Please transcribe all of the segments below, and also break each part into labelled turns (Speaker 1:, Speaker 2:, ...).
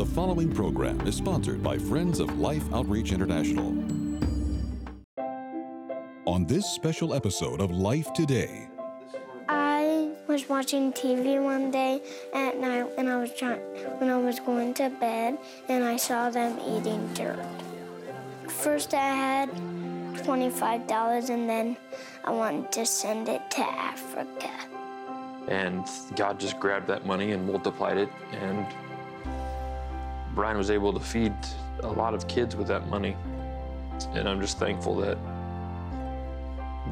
Speaker 1: The following program is sponsored by Friends of Life Outreach International. On this special episode of Life Today,
Speaker 2: I was watching TV one day at night when I was trying, when I was going to bed, and I saw them eating dirt. First, I had twenty-five dollars, and then I wanted to send it to Africa.
Speaker 3: And God just grabbed that money and multiplied it, and Ryan was able to feed a lot of kids with that money. And I'm just thankful that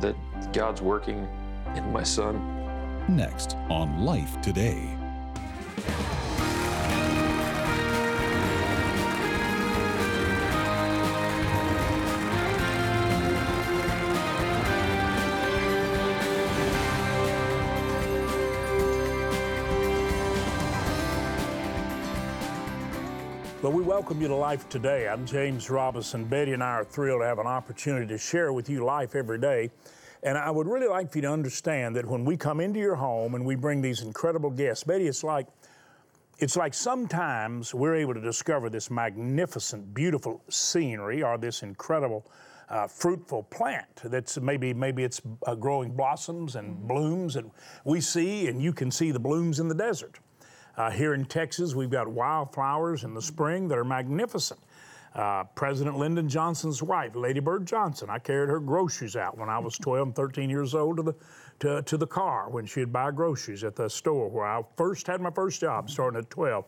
Speaker 3: that God's working in my son.
Speaker 1: next on Life Today.
Speaker 4: Well, we welcome you to Life Today. I'm James Robison. Betty and I are thrilled to have an opportunity to share with you life every day. And I would really like for you to understand that when we come into your home and we bring these incredible guests, Betty, it's like it's like sometimes we're able to discover this magnificent, beautiful scenery or this incredible, uh, fruitful plant that's maybe maybe it's uh, growing blossoms and blooms, and we see and you can see the blooms in the desert. Uh, here in Texas, we've got wildflowers in the spring that are magnificent. Uh, President Lyndon Johnson's wife, Lady Bird Johnson, I carried her groceries out when I was 12 and 13 years old to the, to, to the car when she'd buy groceries at the store where I first had my first job, starting at 12.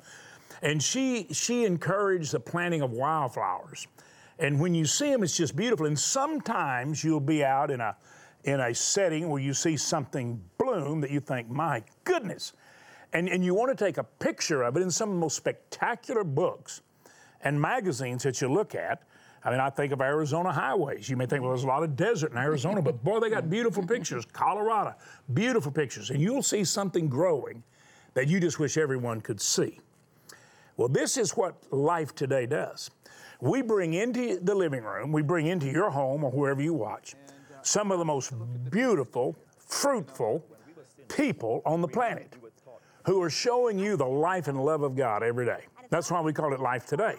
Speaker 4: And she, she encouraged the planting of wildflowers. And when you see them, it's just beautiful. And sometimes you'll be out in a, in a setting where you see something bloom that you think, my goodness, and, and you want to take a picture of it in some of the most spectacular books and magazines that you look at. I mean, I think of Arizona highways. You may think, well, there's a lot of desert in Arizona, but boy, they got beautiful pictures. Colorado, beautiful pictures. And you'll see something growing that you just wish everyone could see. Well, this is what life today does. We bring into the living room, we bring into your home or wherever you watch, some of the most beautiful, fruitful people on the planet who are showing you the life and love of God every day. That's why we call it Life Today.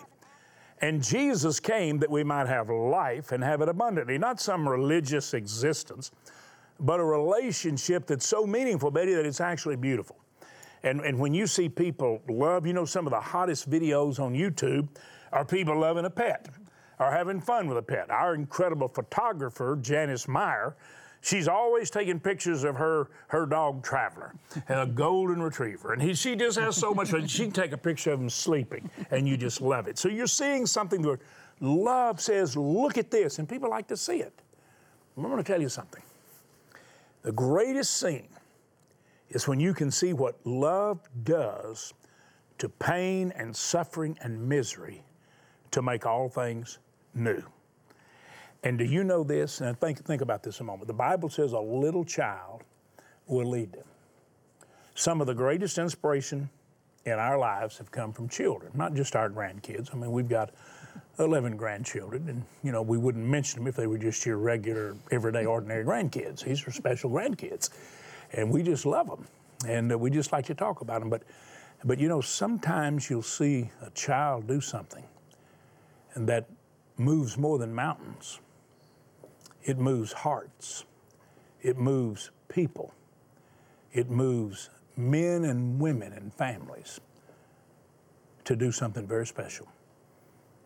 Speaker 4: And Jesus came that we might have life and have it abundantly, not some religious existence, but a relationship that's so meaningful, Betty, that it's actually beautiful. And, and when you see people love, you know, some of the hottest videos on YouTube are people loving a pet or having fun with a pet. Our incredible photographer, Janice Meyer, she's always taking pictures of her her dog Traveler, a golden retriever, and he, she just has so much fun. She can take a picture of him sleeping, and you just love it. So you're seeing something where love says, "Look at this," and people like to see it. I'm going to tell you something. The greatest scene is when you can see what love does to pain and suffering and misery to make all things new. And do you know this? And think, think about this a moment. The Bible says a little child will lead them. Some of the greatest inspiration in our lives have come from children, not just our grandkids. I mean, we've got 11 grandchildren, and you know, we wouldn't mention them if they were just your regular, everyday, ordinary grandkids. These are special grandkids, and we just love them, and uh, we just like to talk about them. But, but you know, sometimes you'll see a child do something, and that moves more than mountains. It moves hearts. It moves people. It moves men and women and families to do something very special.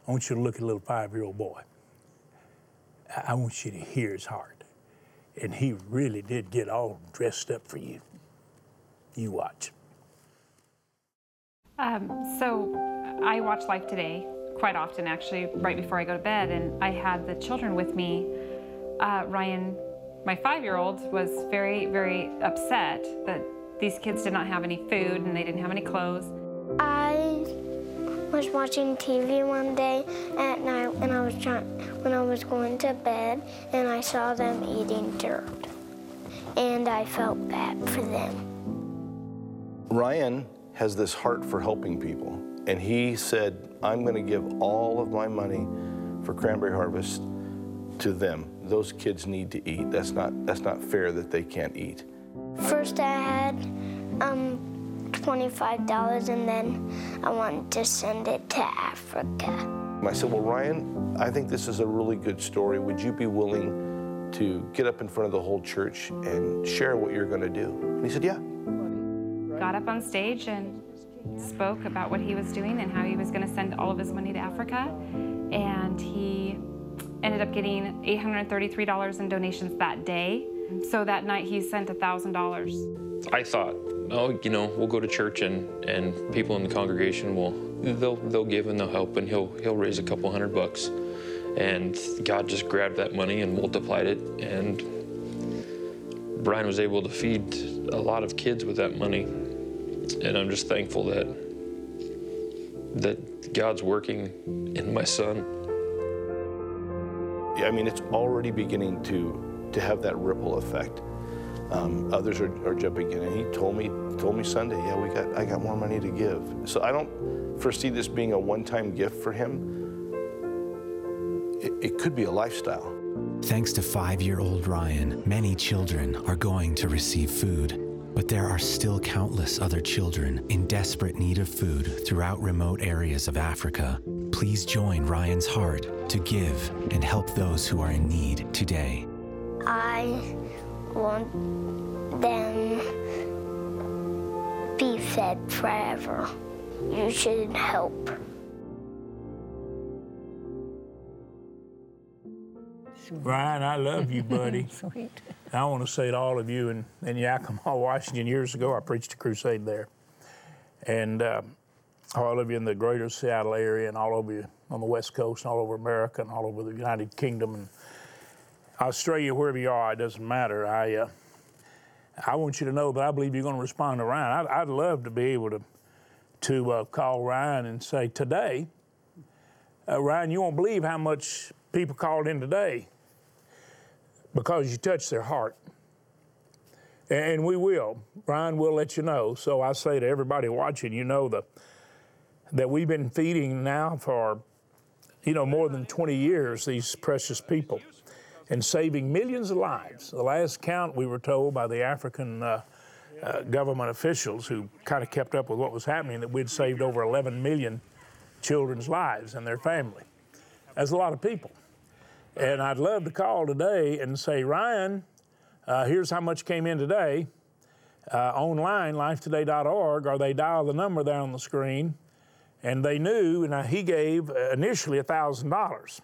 Speaker 4: I want you to look at a little five year old boy. I want you to hear his heart. And he really did get all dressed up for you. You watch.
Speaker 5: Um, so I watch Life Today quite often, actually, right before I go to bed, and I had the children with me. Uh, Ryan, my five-year-old, was very, very upset that these kids did not have any food and they didn't have any clothes.
Speaker 2: I was watching TV one day at night when I was trying, when I was going to bed, and I saw them eating dirt, and I felt bad for them.
Speaker 6: Ryan has this heart for helping people, and he said, I'm going to give all of my money for Cranberry Harvest to them. Those kids need to eat. That's not, that's not fair that they can't eat.
Speaker 2: First, I had um, $25 and then I wanted to send it to Africa.
Speaker 6: I said, Well, Ryan, I think this is a really good story. Would you be willing to get up in front of the whole church and share what you're going to do? And he said, Yeah.
Speaker 5: Got up on stage and spoke about what he was doing and how he was going to send all of his money to Africa. And he ended up getting $833 in donations that day. So that night he sent $1,000.
Speaker 3: I thought, oh, you know, we'll go to church and, and people in the congregation will they'll they'll give and they'll help and he'll he'll raise a couple hundred bucks. And God just grabbed that money and multiplied it and Ryan was able to feed a lot of kids with that money. And I'm just thankful that that God's working in my son.
Speaker 6: I mean, it's already beginning to to have that ripple effect. Um, others are, are jumping in, and he told me told me Sunday, yeah, we got I got more money to give. So I don't foresee this being a one-time gift for him. It, it could be a lifestyle.
Speaker 7: Thanks to five year old Ryan, many children are going to receive food. But there are still countless other children in desperate need of food throughout remote areas of Africa. Please join Ryan's heart to give and help those who are in need today.
Speaker 2: I want them be fed forever. You should help.
Speaker 4: Ryan, I love you, buddy.
Speaker 8: Sweet.
Speaker 4: I want to say to all of you in, in Yakima, Washington, years ago, I preached a crusade there. And uh, all of you in the greater Seattle area and all over you on the West Coast and all over America and all over the United Kingdom and Australia, wherever you are, it doesn't matter. I, uh, I want you to know that I believe you're going to respond to Ryan. I'd, I'd love to be able to, to uh, call Ryan and say, today, uh, Ryan, you won't believe how much people called in today because you touched their heart. And we will. Brian will let you know. So I say to everybody watching, you know the, that we've been feeding now for, you know, more than 20 years these precious people and saving millions of lives. The last count we were told by the African uh, uh, government officials who kind of kept up with what was happening that we'd saved over 11 million children's lives and their family. That's a lot of people. And I'd love to call today and say, Ryan, uh, here's how much came in today. Uh, online, lifetoday.org, or they dial the number there on the screen, and they knew, and he gave uh, initially $1,000.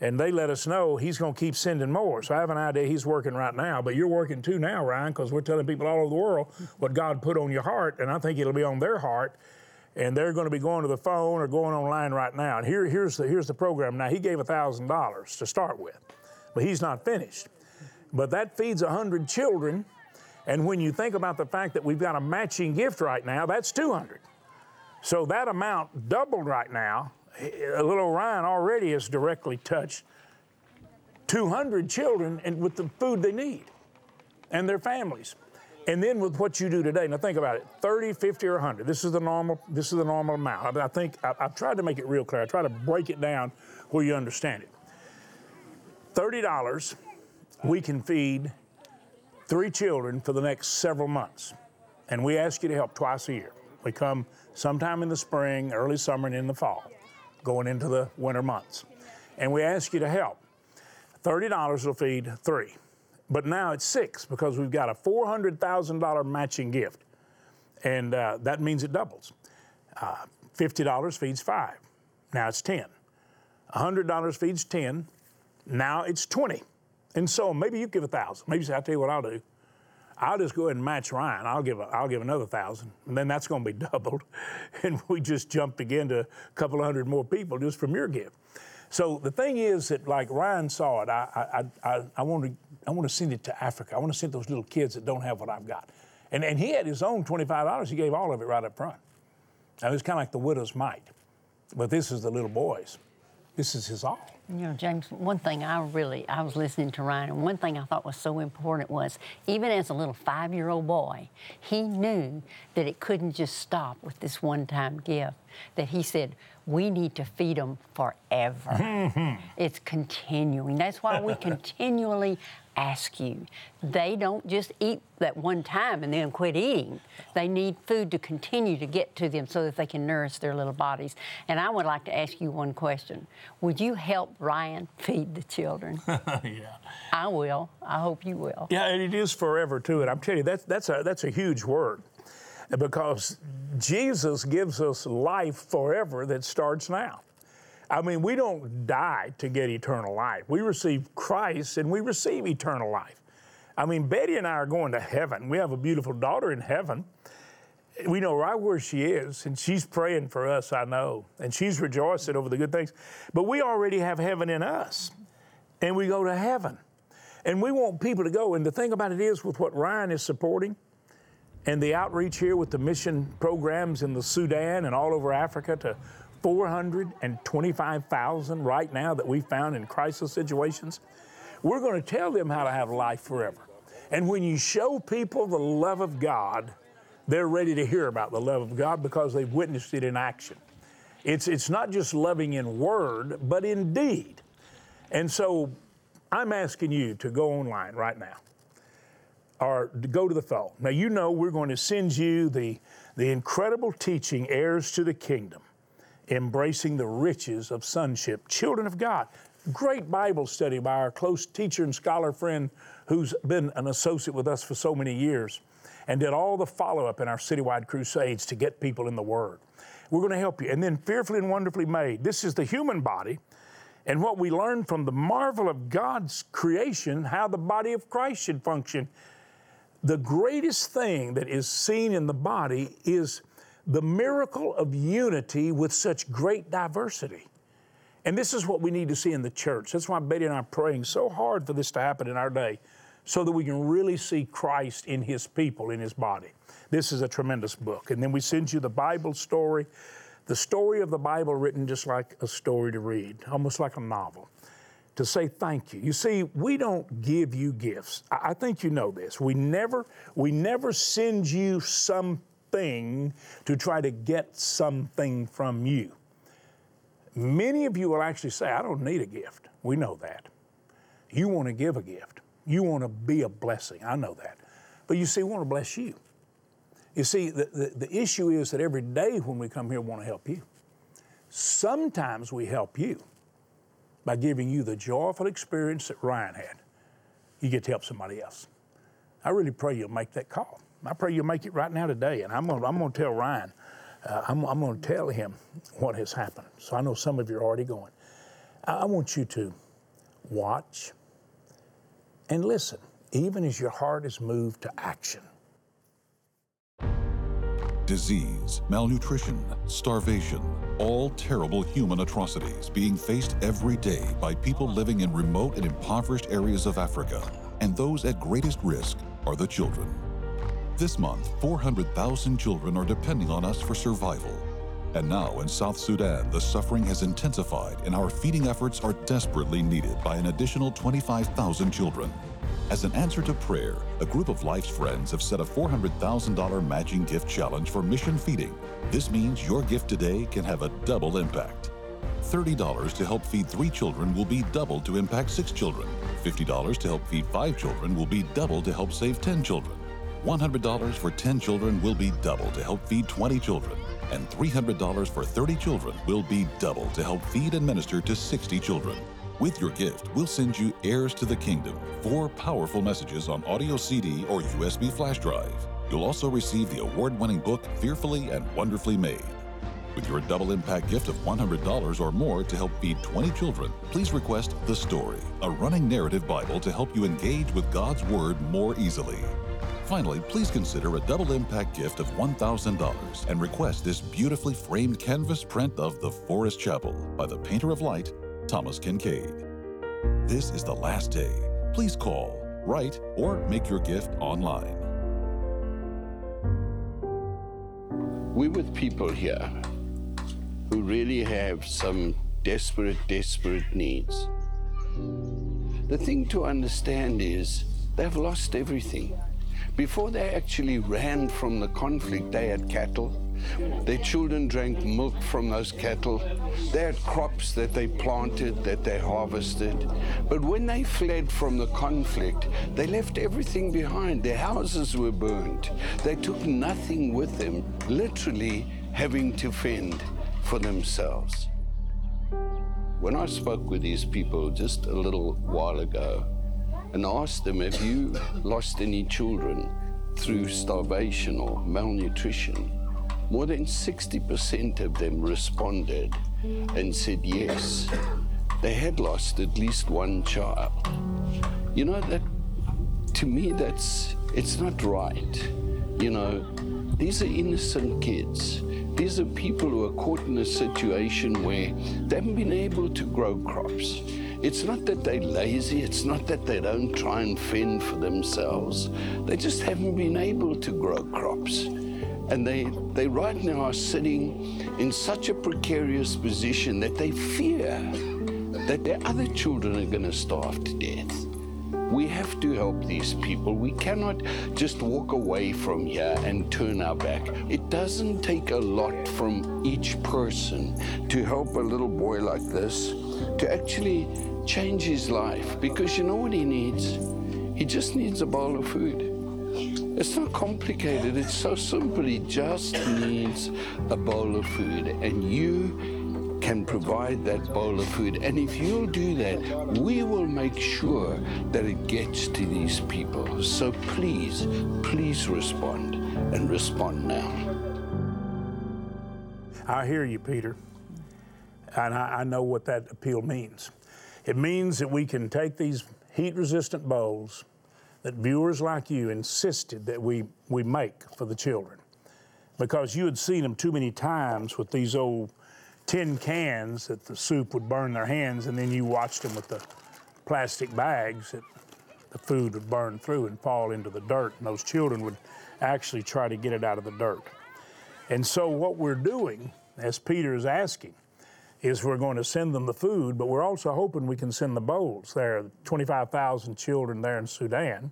Speaker 4: And they let us know he's going to keep sending more. So I have an idea he's working right now, but you're working too now, Ryan, because we're telling people all over the world what God put on your heart, and I think it'll be on their heart and they're going to be going to the phone or going online right now. And here, here's, the, here's the program. Now, he gave $1,000 to start with, but he's not finished. But that feeds 100 children. And when you think about the fact that we've got a matching gift right now, that's 200. So that amount doubled right now. Little Ryan already has directly touched 200 children and with the food they need and their families. And then with what you do today, now think about it 30, 50, or 100. This is the normal, this is the normal amount. I, I think I, have tried to make it real clear. I try to break it down where you understand it. $30, we can feed three children for the next several months. And we ask you to help twice a year. We come sometime in the spring, early summer, and in the fall, going into the winter months. And we ask you to help. $30 will feed three. But now it's six because we've got a $400,000 matching gift. And uh, that means it doubles. Uh, $50 feeds five. Now it's 10. $100 feeds 10. Now it's 20. And so maybe you give a thousand. Maybe you say, I'll tell you what I'll do. I'll just go ahead and match Ryan. I'll give a, I'll give another thousand, and then that's going to be doubled, and we just jump again to a couple hundred more people just from your gift. So the thing is that, like Ryan saw it, I, I, I, I want to I want to send it to Africa. I want to send those little kids that don't have what I've got. And, and he had his own $25. He gave all of it right up front. Now, it was kind of like the widow's mite. But this is the little boys. This is his all.
Speaker 8: You know, James, one thing I really, I was listening to Ryan, and one thing I thought was so important was even as a little five year old boy, he knew that it couldn't just stop with this one time gift. That he said, we need to feed them forever. Mm-hmm. it's continuing. That's why we continually ask you. They don't just eat that one time and then quit eating. They need food to continue to get to them so that they can nourish their little bodies. And I would like to ask you one question. Would you help Ryan feed the children?
Speaker 4: yeah.
Speaker 8: I will. I hope you will.
Speaker 4: Yeah, and it is forever too. And I'm telling you, that's that's a that's a huge word. Because Jesus gives us life forever that starts now. I mean, we don't die to get eternal life. We receive Christ and we receive eternal life. I mean, Betty and I are going to heaven. We have a beautiful daughter in heaven. We know right where she is, and she's praying for us, I know, and she's rejoicing over the good things. But we already have heaven in us, and we go to heaven. And we want people to go. And the thing about it is, with what Ryan is supporting, and the outreach here with the mission programs in the Sudan and all over Africa to 425,000 right now that we found in crisis situations. We're going to tell them how to have life forever. And when you show people the love of God, they're ready to hear about the love of God because they've witnessed it in action. It's, it's not just loving in word, but in deed. And so I'm asking you to go online right now or to go to the phone. Now, you know we're going to send you the, the incredible teaching, Heirs to the Kingdom embracing the riches of sonship, children of God. Great Bible study by our close teacher and scholar friend who's been an associate with us for so many years and did all the follow up in our citywide crusades to get people in the Word. We're going to help you. And then, fearfully and wonderfully made. This is the human body. And what we learn from the marvel of God's creation, how the body of Christ should function. The greatest thing that is seen in the body is the miracle of unity with such great diversity. And this is what we need to see in the church. That's why Betty and I are praying so hard for this to happen in our day, so that we can really see Christ in His people, in His body. This is a tremendous book. And then we send you the Bible story, the story of the Bible written just like a story to read, almost like a novel, to say thank you. You see, we don't give you gifts. I think you know this. We never, we never send you something to try to get something from you. Many of you will actually say, I don't need a gift. We know that. You want to give a gift, you want to be a blessing. I know that. But you see, we want to bless you. You see, the, the, the issue is that every day when we come here, we want to help you. Sometimes we help you by giving you the joyful experience that Ryan had. You get to help somebody else. I really pray you'll make that call. I pray you'll make it right now today. And I'm going I'm to tell Ryan, uh, I'm, I'm going to tell him what has happened. So I know some of you are already going. I, I want you to watch and listen, even as your heart is moved to action.
Speaker 1: Disease, malnutrition, starvation, all terrible human atrocities being faced every day by people living in remote and impoverished areas of Africa. And those at greatest risk are the children. This month, 400,000 children are depending on us for survival. And now in South Sudan, the suffering has intensified and our feeding efforts are desperately needed by an additional 25,000 children. As an answer to prayer, a group of Life's friends have set a $400,000 matching gift challenge for mission feeding. This means your gift today can have a double impact. $30 to help feed three children will be doubled to impact six children. $50 to help feed five children will be doubled to help save 10 children. $100 for 10 children will be double to help feed 20 children, and $300 for 30 children will be double to help feed and minister to 60 children. With your gift, we'll send you Heirs to the Kingdom, four powerful messages on audio CD or USB flash drive. You'll also receive the award winning book Fearfully and Wonderfully Made. With your double impact gift of $100 or more to help feed 20 children, please request The Story, a running narrative Bible to help you engage with God's Word more easily. Finally, please consider a double impact gift of $1,000 and request this beautifully framed canvas print of The Forest Chapel by the painter of light, Thomas Kinkade. This is the last day. Please call, write, or make your gift online.
Speaker 9: We're with people here who really have some desperate, desperate needs. The thing to understand is they've lost everything. Before they actually ran from the conflict, they had cattle. Their children drank milk from those cattle. They had crops that they planted, that they harvested. But when they fled from the conflict, they left everything behind. Their houses were burned. They took nothing with them, literally having to fend for themselves. When I spoke with these people just a little while ago, and asked them, Have you lost any children through starvation or malnutrition? More than 60% of them responded and said yes. They had lost at least one child. You know, that to me, that's it's not right. You know, these are innocent kids. These are people who are caught in a situation where they haven't been able to grow crops. It's not that they're lazy, it's not that they don't try and fend for themselves. They just haven't been able to grow crops. And they, they right now are sitting in such a precarious position that they fear that their other children are going to starve to death. We have to help these people. We cannot just walk away from here and turn our back. It doesn't take a lot from each person to help a little boy like this to actually change his life because you know what he needs? He just needs a bowl of food. It's not complicated, it's so simple. He just needs a bowl of food, and you can provide that bowl of food. And if you'll do that, we will make sure that it gets to these people. So please, please respond and respond now.
Speaker 4: I hear you, Peter. And I, I know what that appeal means. It means that we can take these heat resistant bowls that viewers like you insisted that we, we make for the children because you had seen them too many times with these old tin cans that the soup would burn their hands, and then you watched them with the plastic bags that the food would burn through and fall into the dirt, and those children would actually try to get it out of the dirt. And so, what we're doing, as Peter is asking, is we're going to send them the food, but we're also hoping we can send the bowls. There are 25,000 children there in Sudan.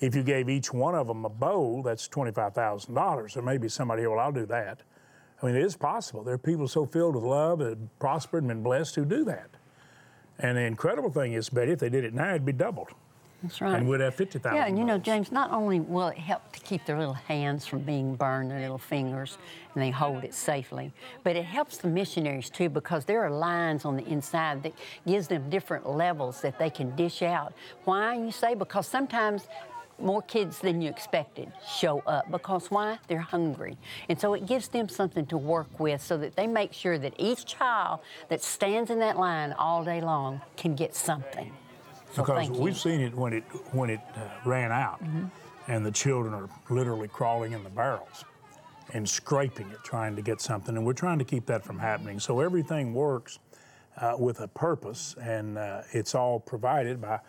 Speaker 4: If you gave each one of them a bowl, that's $25,000. There may be somebody well, I'll do that. I mean, it is possible. There are people so filled with love and prospered and been blessed who do that. And the incredible thing is, Betty, if they did it now, it'd be doubled.
Speaker 8: That's right.
Speaker 4: And we'd have 50,000.
Speaker 8: Yeah, and you know, James, not only will it help to keep their little hands from being burned, their little fingers, and they hold it safely, but it helps the missionaries too because there are lines on the inside that gives them different levels that they can dish out. Why, you say? Because sometimes more kids than you expected show up because why? They're hungry. And so it gives them something to work with so that they make sure that each child that stands in that line all day long can get something. So
Speaker 4: because we've seen it when it when it uh, ran out,
Speaker 8: Mm-hmm.
Speaker 4: and the children are literally crawling in the barrels and scraping it, trying to get something. And we're trying to keep that from happening. So everything works uh, with a purpose, and uh, it's all provided by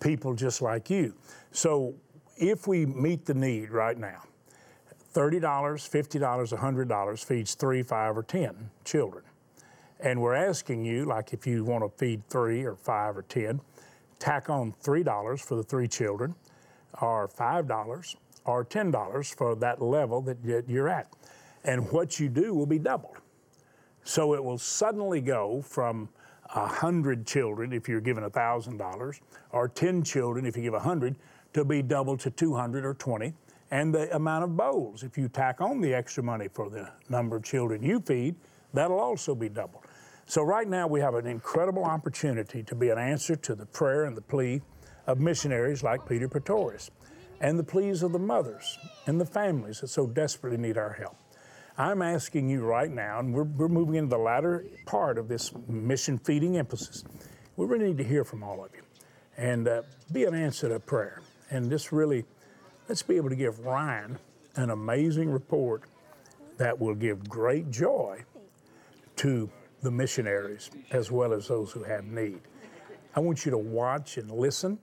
Speaker 4: people just like you. So if we meet the need right now, $30, $50, $100 feeds three, five, or 10 children. And we're asking you, like if you want to feed three or five or 10, tack on $3 for the three children, or $5 or $10 for that level that you're at. And what you do will be doubled. So it will suddenly go from 100 children if you're given $1,000, or 10 children if you give 100, to be doubled to 200 or 20. And the amount of bowls, if you tack on the extra money for the number of children you feed, that'll also be doubled. So right now we have an incredible opportunity to be an answer to the prayer and the plea of missionaries like Peter Pretorius and the pleas of the mothers and the families that so desperately need our help. I'm asking you right now, and we're, we're moving into the latter part of this mission feeding emphasis. We really need to hear from all of you and uh, be an answer to prayer. And just really, let's be able to give Ryan an amazing report that will give great joy to the missionaries as well as those who have need. I want you to watch and listen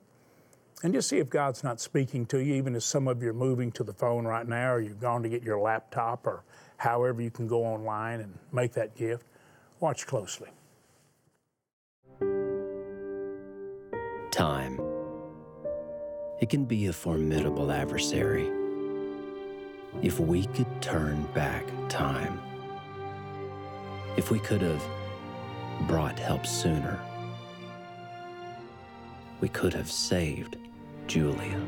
Speaker 4: and just see if God's not speaking to you, even as some of you are moving to the phone right now or you've gone to get your laptop or however you can go online and make that gift. Watch closely.
Speaker 10: Time. It can be a formidable adversary. If we could turn back time, if we could have brought help sooner, we could have saved Julia.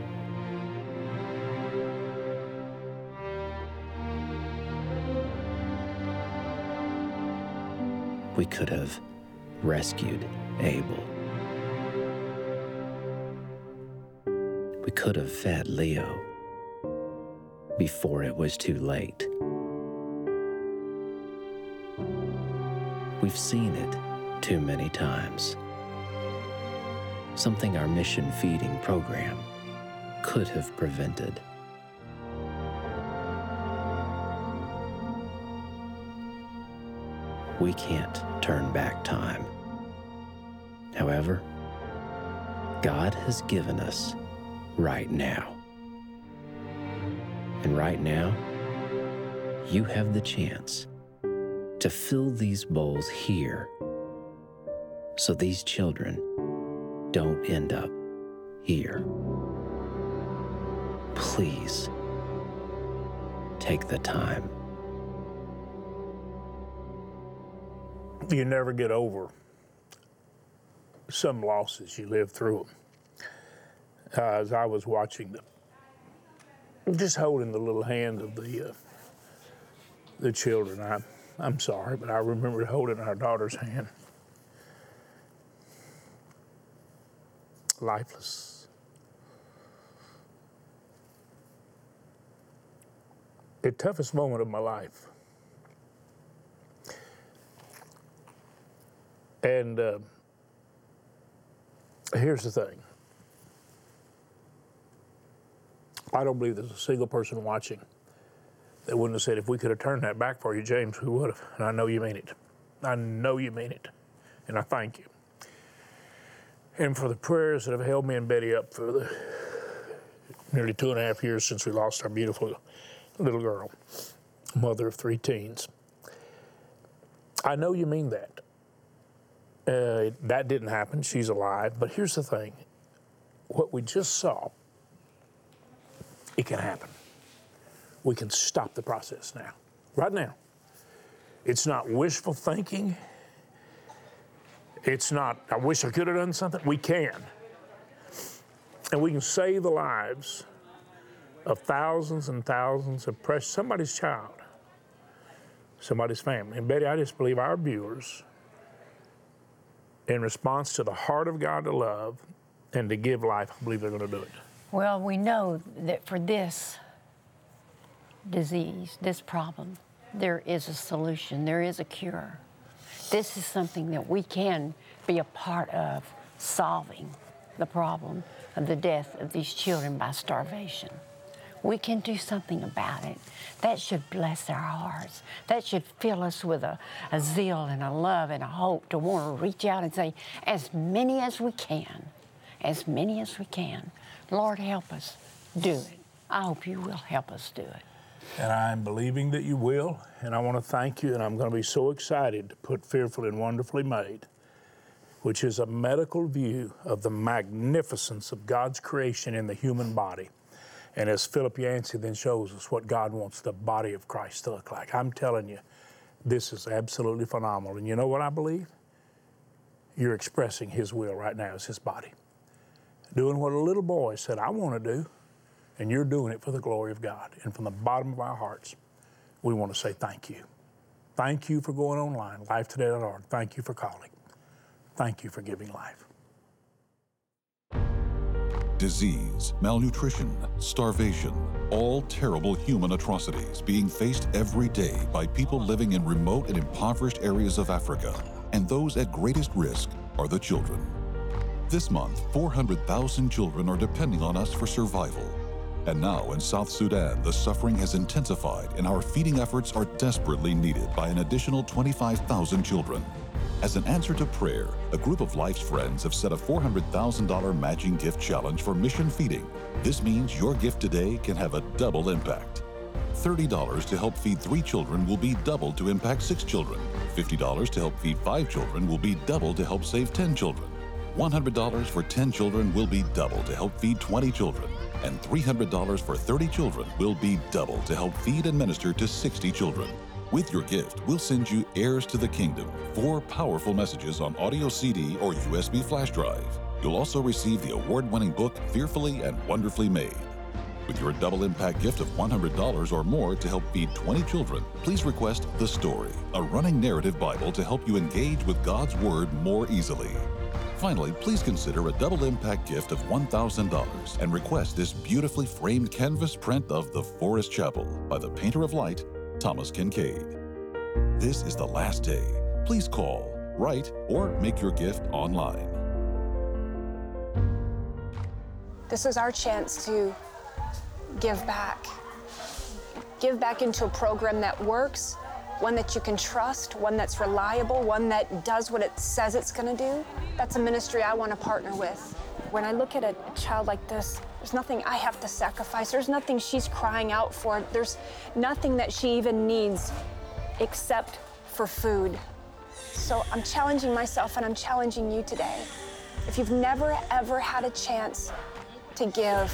Speaker 10: We could have rescued Abel. We could have fed Leo before it was too late. We've seen it too many times. Something our mission feeding program could have prevented. We can't turn back time. However, God has given us right now. And right now, you have the chance to fill these bowls here so these children don't end up here. Please take the time.
Speaker 4: You never get over some losses, you live through them. Uh, as I was watching them, just holding the little hand of the uh, the children, I, I'm sorry, but I remember holding our daughter's hand. Lifeless. The toughest moment of my life. And uh, here's the thing I don't believe there's a single person watching that wouldn't have said, if we could have turned that back for you, James, we would have. And I know you mean it. I know you mean it. And I thank you. And for the prayers that have held me and Betty up for the nearly two and a half years since we lost our beautiful little girl, mother of three teens. I know you mean that. Uh, that didn't happen. She's alive. But here's the thing what we just saw, it can happen. We can stop the process now, right now. It's not wishful thinking. It's not, I wish I could have done something. We can. And we can save the lives of thousands and thousands of precious, somebody's child, somebody's family. And Betty, I just believe our viewers in response to the heart of God to love and to give life, I believe they're going to do it.
Speaker 8: Well, we know that for this disease, this problem, there is a solution, there is a cure. This is something that we can be a part of solving the problem of the death of these children by starvation. We can do something about it. That should bless our hearts. That should fill us with a, a zeal and a love and a hope to want to reach out and say, as many as we can, as many as we can, Lord, help us do it. I hope you will help us do it.
Speaker 4: And I'm believing that you will. And I want to thank you. And I'm going to be so excited to put Fearfully and Wonderfully Made, which is a medical view of the magnificence of God's creation in the human body. And as Philip Yancey then shows us what God wants the body of Christ to look like. I'm telling you, this is absolutely phenomenal. And you know what I believe? You're expressing His will right now as His body. Doing what a little boy said, I want to do. And you're doing it for the glory of God. And from the bottom of our hearts, we want to say thank you. Thank you for going online, lifetoday.org. Thank you for calling. Thank you for giving life
Speaker 1: disease, malnutrition, starvation, all terrible human atrocities being faced every day by people living in remote and impoverished areas of Africa. And those at greatest risk are the children. This month, 400,000 children are depending on us for survival. And now in South Sudan, the suffering has intensified and our feeding efforts are desperately needed by an additional 25,000 children. As an answer to prayer, a group of Life's friends have set a $400,000 matching gift challenge for mission feeding. This means your gift today can have a double impact. $30 to help feed three children will be doubled to impact six children. $50 to help feed five children will be doubled to help save 10 children. $100 for 10 children will be double to help feed 20 children, and $300 for 30 children will be double to help feed and minister to 60 children. With your gift, we'll send you Heirs to the Kingdom, four powerful messages on audio CD or USB flash drive. You'll also receive the award winning book Fearfully and Wonderfully Made. With your double impact gift of $100 or more to help feed 20 children, please request The Story, a running narrative Bible to help you engage with God's Word more easily. Finally, please consider a double impact gift of $1,000 and request this beautifully framed canvas print of The Forest Chapel by the painter of light, Thomas Kinkade. This is the last day. Please call, write, or make your gift online.
Speaker 11: This is our chance to give back. Give back into a program that works, one that you can trust, one that's reliable, one that does what it says it's going to do. That's a ministry I want to partner with. When I look at a child like this, there's nothing I have to sacrifice. There's nothing she's crying out for. There's nothing that she even needs except for food. So I'm challenging myself and I'm challenging you today. If you've never ever had a chance to give,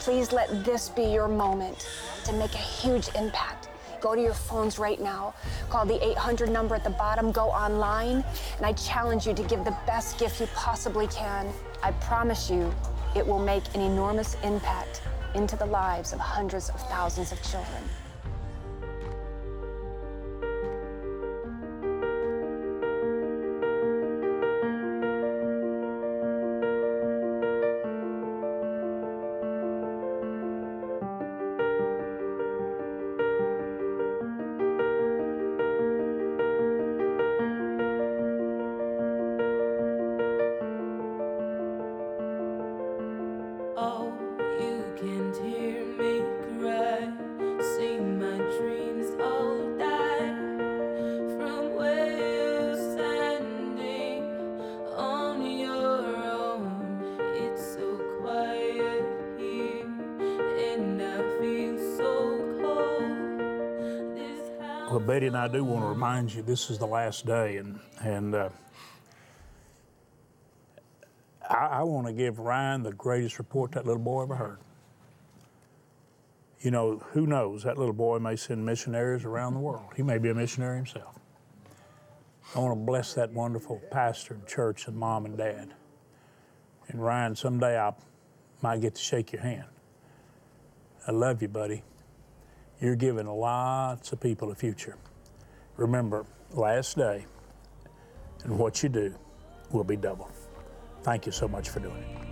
Speaker 11: please let this be your moment to make a huge impact. Go to your phones right now, call the 800 number at the bottom, go online, and I challenge you to give the best gift you possibly can. I promise you, it will make an enormous impact into the lives of hundreds of thousands of children.
Speaker 4: Betty and I do want to remind you this is the last day, and and uh, I, I want to give Ryan the greatest report that little boy ever heard. You know, who knows? That little boy may send missionaries around the world. He may be a missionary himself. I want to bless that wonderful pastor and church and mom and dad. And Ryan, someday I might get to shake your hand. I love you, buddy. You're giving lots of people a future. Remember, last day, and what you do will be double. Thank you so much for doing it.